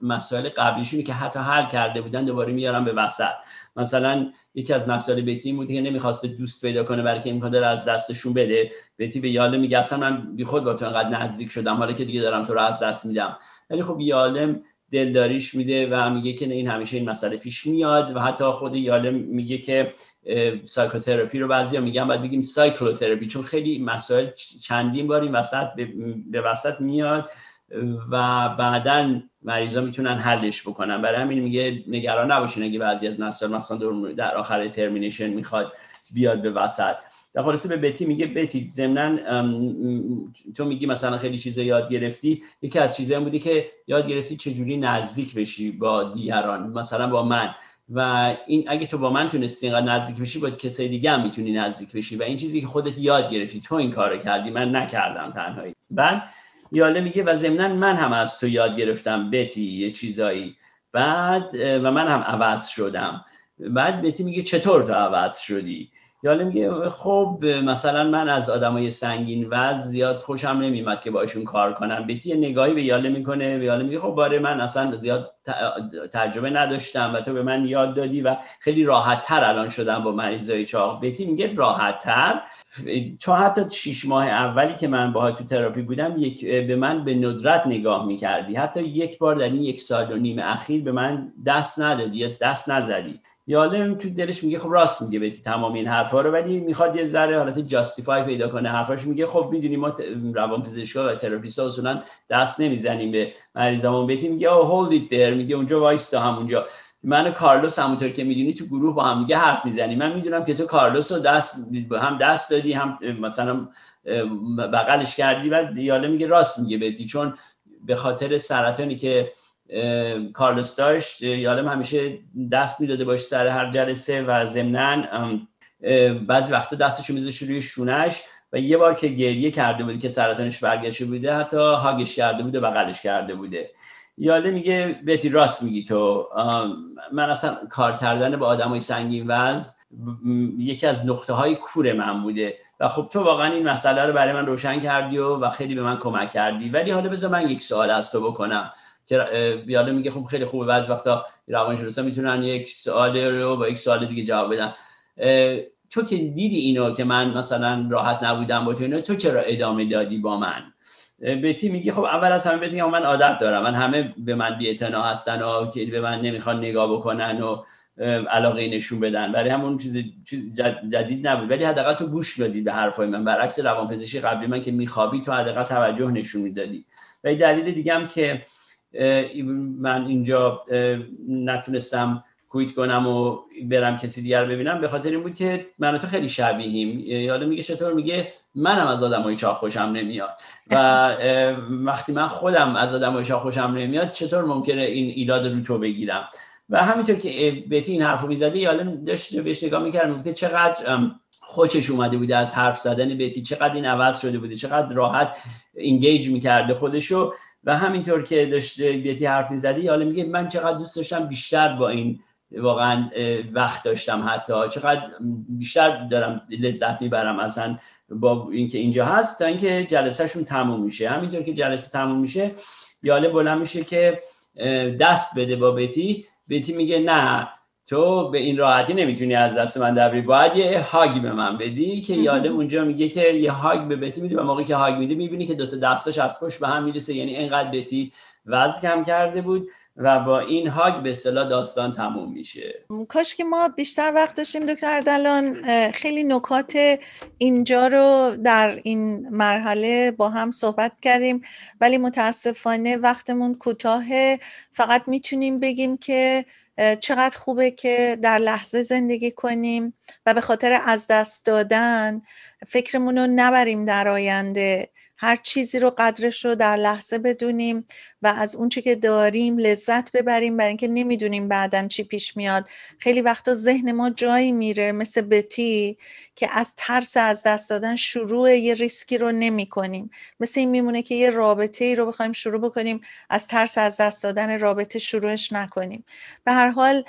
مسائل قبلیشونی که حتی حل کرده بودن دوباره میارن به وسط. مثلا یکی از مسائل بتی بوده که نمی‌خواسته دوست پیدا کنه برای که امکان داره از دستشون بده. بتی به یالم میگه اصلا من بی خود با تو انقدر نزدیک شدم حالا که دیگه دارم تو رو از دست میدم. ولی خب یالم دلداریش میده و میگه که این همیشه این مسئله پیش میاد و حتی خود یالم میگه که psychotherapy رو بعضیا میگن باید بگیم cyclotherapy چون خیلی مسائل چندین بار این وسط به وسط میاد و بعدا مریضا می‌تونن حلش بکنن. برای همین میگه نگران نباشین اگه بعضی از مسائل مثلا در آخر termination می‌خواد بیاد به وسط. در خلاصه به بتی میگه بتی ضمنا تو میگی مثلا خیلی چیزا یاد گرفتی. یکی از چیزایی بودی که یاد گرفتی چجوری نزدیک بشی با دیگران مثلا با من. و این اگه تو با من تونستی اینقدر نزدیک بشی باید کسای دیگه هم می‌تونی نزدیک بشی. و این چیزی که خودت یاد گرفتی تو این کارو کردی من نکردم تنهایی. بعد یاله میگه و ضمنا من هم از تو یاد گرفتم بتی یه چیزایی. بعد و من هم عوض شدم. بعد بتی میگه چطور تو عوض شدی؟ یاله میگه خب مثلا من از آدمای سنگین وز زیاد خوشم نمیمد که باشون کار کنم. بیتی نگاهی به یاله می‌کنه به یاله میگه خب باره من اصلا زیاد تجربه نداشتم و تو به من یاد دادی و خیلی راحت تر الان شدم با مریضای چاق. بتی میگه راحت تر چون حتی شیش ماه اولی که من باهات تو تراپی بودم یک به من به ندرت نگاه می‌کردی. حتی یک بار در این یک سال و نیم اخیر به من دست ندادی یا دست نزدی. یالم تو دلش میگه خب راست میگه بتی تمام این حرفا رو ولی می‌خواد یه ذره حالت justify پیدا کنه. حرفاش میگه خب می‌دونی ما روان پزشکا و therapist اصولا دست نمی‌زنیم به مریضامون. بهتی میگه او هولد ایت در میگه اونجا وایستا همونجا. من و کارلوس همونطور که می‌دونی تو گروه با هم میگه حرف می‌زنیم. من می‌دونم که تو کارلوس رو دست هم دست دادی هم مثلا بغلش کردی و یاله میگه راست میگه بهتی چون به خاطر سرطانی که کارلوس داشت یادم همیشه دست می‌داده باش سر هر جلسه و ضمنا بعضی وقتا دستشو میذاشه روی شونش و یه بار که گریه کرده بودی که سرطانش برگشته بوده حتی هاگش کرده بوده بغلش کرده بوده. یاله میگه بهتی راست میگی تو. من اصلا کار کردن با آدمای سنگین وز یکی از نقطه های کور من بوده و خب تو واقعا این مسئله رو برای من روشن کردی و, و خیلی به من کمک کردی. ولی حالا بذار من یک سوال از تو بکنم. که میگه خب خیلی خوبه بعضی وقتا روانشناسا می‌تونن یک سوال رو با یک سوال دیگه جواب بدن. تو که دیدی اینو که من مثلا راحت نبودم با تو اینو تو چرا ادامه دادی با من؟ بتی میگه خب اول از همه بهت من عادت دارم. من همه به من بی هستن و که به من نمی‌خوان نگاه بکنن و علاقه نشون بدن. برای همون چیز, چیز جدید نبود. ولی حداقل تو گوش دادی به حرفای من. برعکس روانپزشکی قبلی من که میخوابی تو حداقل توجه نشون می‌دادی. و دلیل دیگه هم که من اینجا نتونستم کویت کنم و برم کسی دیگر ببینم. به خاطر این بود که من تو خیلی شبیهیم. یادم میگه چطور میگه؟ منم از آدم های چاق خوشم نمیاد. و وقتی من خودم از آدم های چاق خوشم نمیاد چطور ممکنه این ایلاد رو تو بگیرم؟ و همینطور که بهتی این حرفو می‌زده یادم داشت بهش نگاه می‌کرد می‌گفت چقدر خوشش اومده بوده از حرف زدن بیتی چقدر این عوض شده بوده چقدر راحت انگیج می‌کرده خودشو. و همینطور که داشته بیتی حرف می‌زدی حالا میگه من چقدر دوست داشتم بیشتر با این واقعا وقت داشتم حتی. چقدر بیشتر دارم لذت می‌برم اصلا با اینکه اینجا هست تا اینکه جلسهشون تموم میشه. همینطور که جلسه تموم میشه یاله بلند میشه که دست بده با بیتی بیتی میگه نه تو به این راحتی نمی‌تونی از دست من در باید یه هاگ به من بدی که یادم اونجا میگه که یه هاگ به بتی میدی و موقعی که هاگ میده می‌بینی که دوتا دستاش از پشت به هم می‌رسه. یعنی اینقدر بتی وزن کم کرده بود و با این هاگ به اصطلاح داستان تموم میشه. کاش که ما بیشتر وقت داشتیم دکتر اردلان خیلی نکات اینجا رو در این مرحله با هم صحبت کردیم ولی متاسفانه وقتمون کوتاه فقط می‌تونیم بگیم که چقدر خوبه که در لحظه زندگی کنیم و به خاطر از دست دادن فکرمون رو نبریم در آینده. هر چیزی رو قدرش رو در لحظه بدونیم و از اونچه که داریم لذت ببریم برای اینکه نمی‌دونیم بعدا چی پیش میاد. خیلی وقتا ذهن ما جایی میره مثل بتی که از ترس از دست دادن شروع یه ریسکی رو نمی کنیم مثل این میمونه که یه رابطه ای رو بخوایم شروع بکنیم از ترس از دست دادن رابطه شروعش نکنیم. به هر حال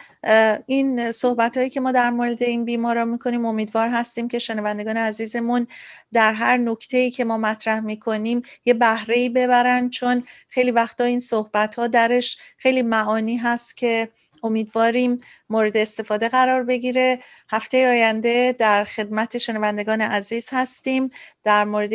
این صحبت هایی که ما در مورد این بیمارا می‌کنیم امیدوار هستیم که شنوندگان عزیزمون در هر نکته ای که ما مطرح می‌کنیم یه بهره ای ببرن چون خیلی وقتا این صحبت ها درش خیلی معانی هست که امیدواریم مورد استفاده قرار بگیره. هفته آینده در خدمت شنوندگان عزیز هستیم. در مورد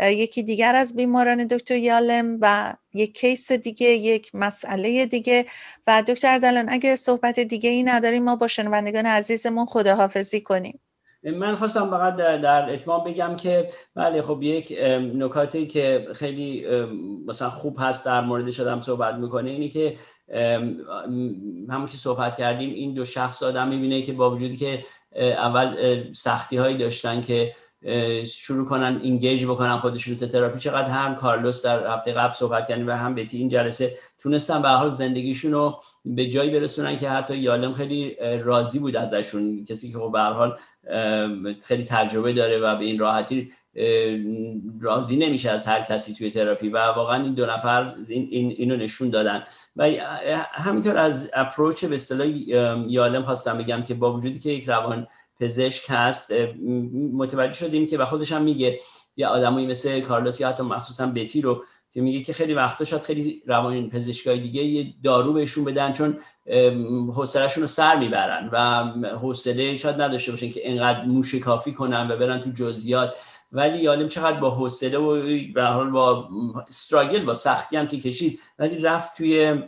یکی دیگر از بیماران دکتر یالم و یک کیس دیگه یک مسئله دیگه. و دکتر دلان اگه صحبت دیگه ای نداریم ما با شنوندگان عزیزمون خداحافظی کنیم. من خواستم فقط در, در اتمام بگم که بله خب یک نکاتی که خیلی مثلا خوب هست در مورد شدم صحبت می‌کنه اینی که همون که صحبت کردیم این دو شخص آدم می‌بینه که با وجودی که اول سختی هایی داشتن که شروع کنن اینگیج بکنن خودشون رو تراپی چقدر هم کارلوس در هفته قبل صحبت کردیم و هم بتی این جلسه تونستن به حال زندگیشون رو به جایی برسونن که حتی یالم خیلی راضی بود ازشون. کسی که خب به حال خیلی تجربه داره و به این راحتی راضی نمیشه از هر کسی توی تراپی و واقعا این دو نفر این, این اینو نشون دادن. و همینطور از اپروچ به اصطلاح یالم خواستم بگم که با وجودی که یک روان پزشک هست متوجه شدیم که و خودش هم میگه یه آدمایی مثل کارلوس یا حتی مخصوصا بتی رو که میگه که خیلی وقتا شاید خیلی روان پزشکای دیگه یه دارو بهشون بدن چون حوصلهشون رو سر می‌برن و حوصله شاید نداشته باشن که انقدر موشکافی کنن و برن تو جزئیات. ولی یالم چقدر با حوصله و به حال با استراگل با سختی هم که کشید. ولی رفت توی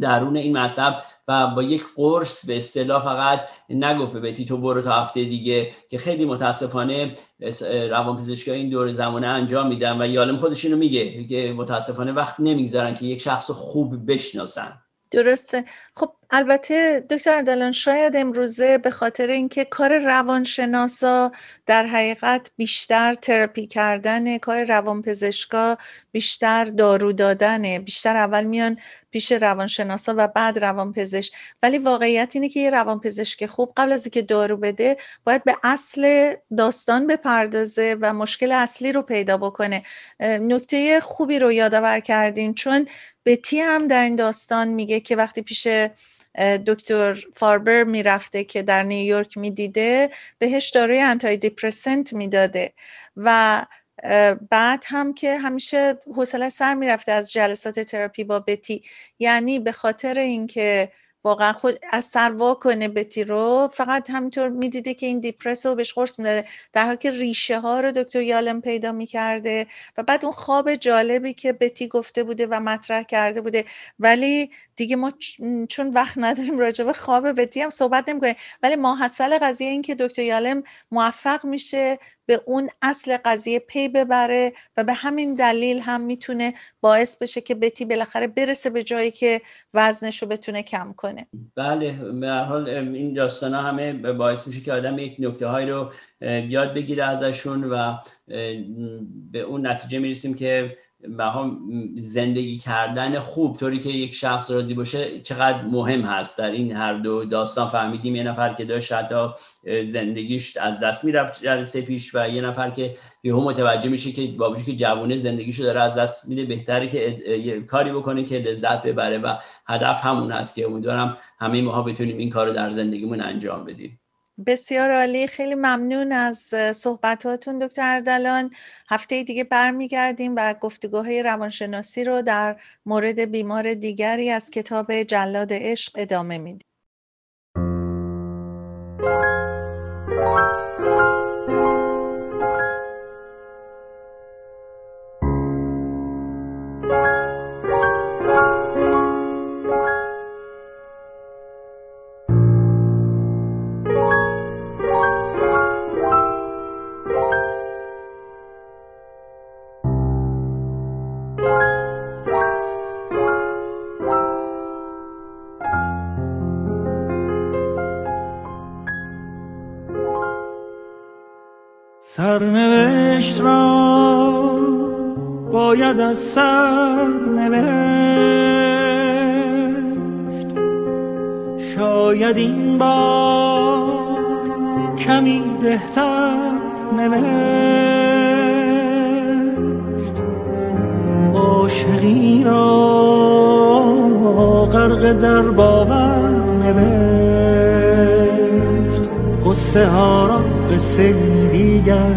درون این مطلب و با یک قرص به اصطلاح فقط نگفت به تو برو تا هفته دیگه که خیلی متاسفانه روانپزشکی این دور زمانه انجام میدن و یالم خودش اینو میگه که متاسفانه وقت نمی‌گذارن که یک شخص خوب بشناسن. درسته. خب البته دکتر دلان شاید امروزه به خاطر اینکه کار روانشناسا در حقیقت بیشتر تراپی کردن کار روانپزشکا بیشتر دارو دادنه. بیشتر اول میان پیش روانشناسا و بعد روانپزشک. ولی واقعیت اینه که یه روانپزشک خوب قبل از اینکه دارو بده باید به اصل داستان بپردازه و مشکل اصلی رو پیدا بکنه. نکته خوبی رو یادآور کردین چون بتی هم در این داستان میگه که وقتی پیش دکتر فاربر می‌رفته که در نیویورک می‌دیده بهش داروی انتای دیپرسنت می‌داده و بعد هم که همیشه حوصله سر می‌رفته از جلسات تراپی با بتی. یعنی به خاطر اینکه واقعا خود از سر کنه بتی رو فقط همینطور می‌دیده که این دیپرس رو بهش قرص می‌داده. در حالی که ریشه ها رو دکتر یالم پیدا می‌کرده و بعد اون خواب جالبی که بتی گفته بوده و مطرح کرده بوده. ولی دیگه ما چون وقت نداریم راجع به خواب بتی هم صحبت نمی‌کنیم. ولی ماحصل قضیه این که دکتر یالم موفق میشه به اون اصل قضیه پی ببره و به همین دلیل هم می‌تونه باعث بشه که بتی بالاخره برسه به جایی که وزنش رو بتونه کم کنه. بله به هر حال این داستان همه باعث میشه که آدم یک نکته های رو یاد بگیره ازشون و به اون نتیجه می‌رسیم که هم زندگی کردن خوب طوری که یک شخص راضی باشه چقدر مهم هست. در این هر دو داستان فهمیدیم یه نفر که داشت حتی زندگیش از دست می‌رفت جلسه پیش و یه نفر که یهو متوجه میشه که با که جوونه زندگیشو داره از دست میده بهتره که کاری بکنه که لذت ببره و هدف همون هست که امیدوارم همه ماها بتونیم این کار رو در زندگیمون انجام بدیم. بسیار عالی. خیلی ممنون از صحبتاتون دکتر اردلان. هفته دیگه برمیگردیم و گفتگوهای روانشناسی رو در مورد بیمار دیگری از کتاب جلاد عشق ادامه میدیم. باید از سر نوشت. شاید این بار کمی بهتر نوشت. عاشقی را غرق در باور نوشت. قصه ها را به دیگر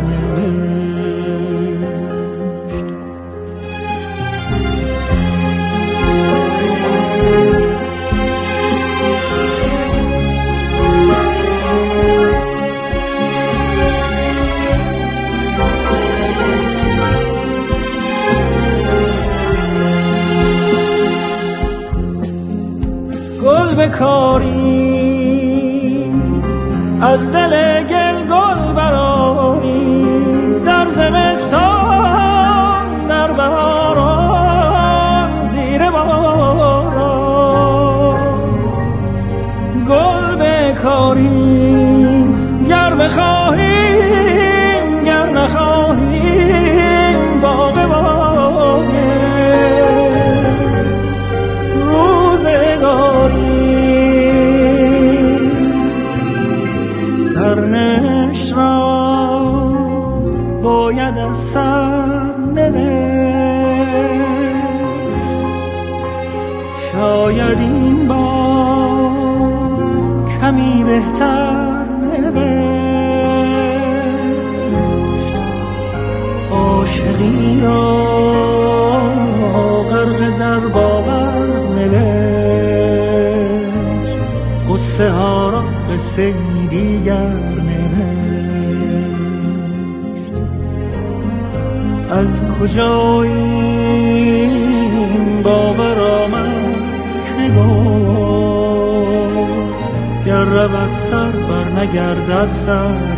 رود سر بر نگردد سر.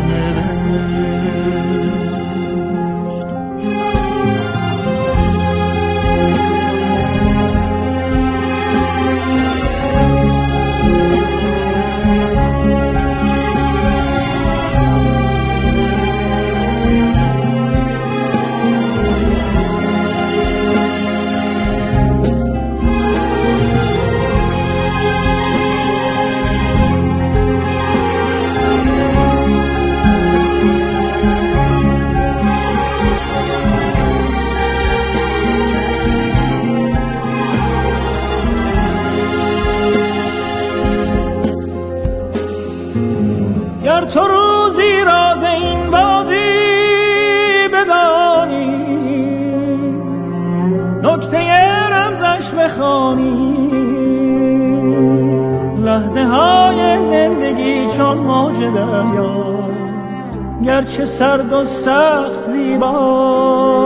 های زندگی چون موج دریاست گرچه سرد و سخت زیباست.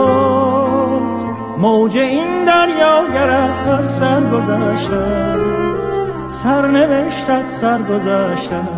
موج این دریا گرد از سر گذشته سر نوشتت سر گذشته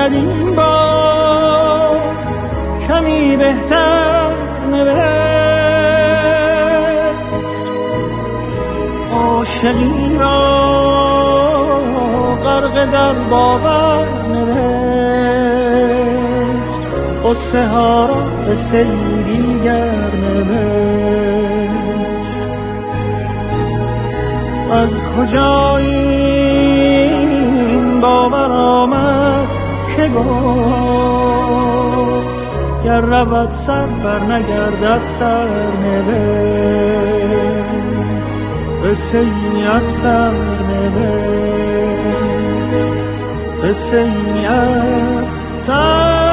شاید این با کمی بهتر نوشت. عاشقی را غرق در باور نوشت. قصه ها را به سیری از کجا این باور آمد؟ که گفت گر رود سر بر نگردد سر قصه ای از سر قصه ای از سر